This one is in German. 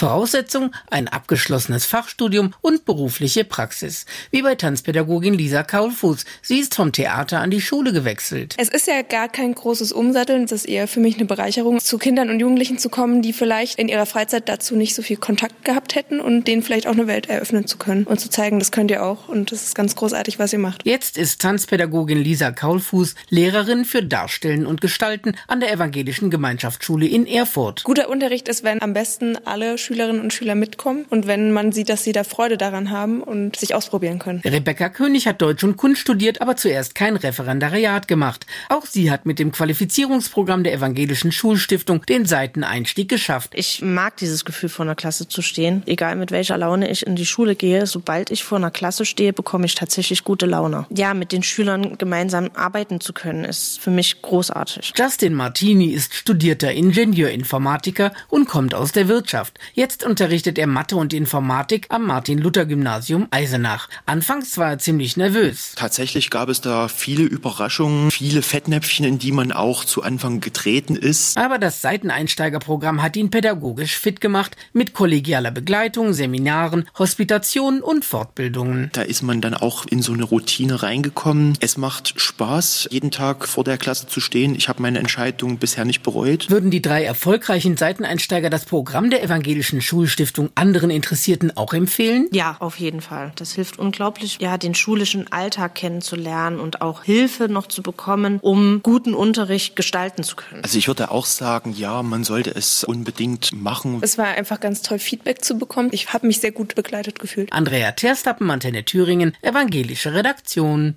Voraussetzung ein abgeschlossenes Fachstudium und berufliche Praxis. Wie bei Tanzpädagogin Lisa Kaulfuß. Sie ist vom Theater an die Schule gewechselt. Es ist ja gar kein großes Umsatteln. Es ist eher für mich eine Bereicherung, zu Kindern und Jugendlichen zu kommen, die vielleicht in ihrer Freizeit dazu nicht so viel Kontakt gehabt hätten und denen vielleicht auch eine Welt eröffnen zu können und zu zeigen, das könnt ihr auch und das ist ganz großartig, was ihr macht. Jetzt ist Tanzpädagogin Lisa Kaulfuß Lehrerin für Darstellen und Gestalten an der Evangelischen Gemeinschaftsschule in Erfurt. Guter Unterricht ist, wenn am besten alle Schülerinnen und Schüler mitkommen und wenn man sieht, dass sie da Freude daran haben und sich ausprobieren können. Rebecca König hat Deutsch und Kunst studiert, aber zuerst kein Referendariat gemacht. Auch sie hat mit dem Qualifizierungsprogramm der Evangelischen Schulstiftung den Seiteneinstieg geschafft. Ich mag dieses Gefühl, vor einer Klasse zu stehen. Egal mit welcher Laune ich in die Schule gehe, sobald ich vor einer Klasse stehe, bekomme ich tatsächlich gute Laune. Ja, mit den Schülern gemeinsam arbeiten zu können, ist für mich großartig. Justin Martini ist studierter Ingenieurinformatiker und kommt aus der Wirtschaft. Jetzt unterrichtet er Mathe und Informatik am Martin-Luther-Gymnasium Eisenach. Anfangs war er ziemlich nervös. Tatsächlich gab es da viele Überraschungen, viele Fettnäpfchen, in die man auch zu Anfang getreten ist. Aber das Seiteneinsteigerprogramm hat ihn pädagogisch fit gemacht mit kollegialer Begleitung, Seminaren, Hospitationen und Fortbildungen. Da ist man dann auch in so eine Routine reingekommen. Es macht Spaß, jeden Tag vor der Klasse zu stehen. Ich habe meine Entscheidung bisher nicht bereut. Würden die drei erfolgreichen Seiteneinsteiger das Programm der Evangelischen Schulstiftung anderen Interessierten auch empfehlen? Ja, auf jeden Fall. Das hilft unglaublich, ja, den schulischen Alltag kennenzulernen und auch Hilfe noch zu bekommen, um guten Unterricht gestalten zu können. Also ich würde auch sagen, ja, man sollte es unbedingt machen. Es war einfach ganz toll, Feedback zu bekommen. Ich habe mich sehr gut begleitet gefühlt. Andrea Terstappen, Antenne Thüringen, evangelische Redaktion.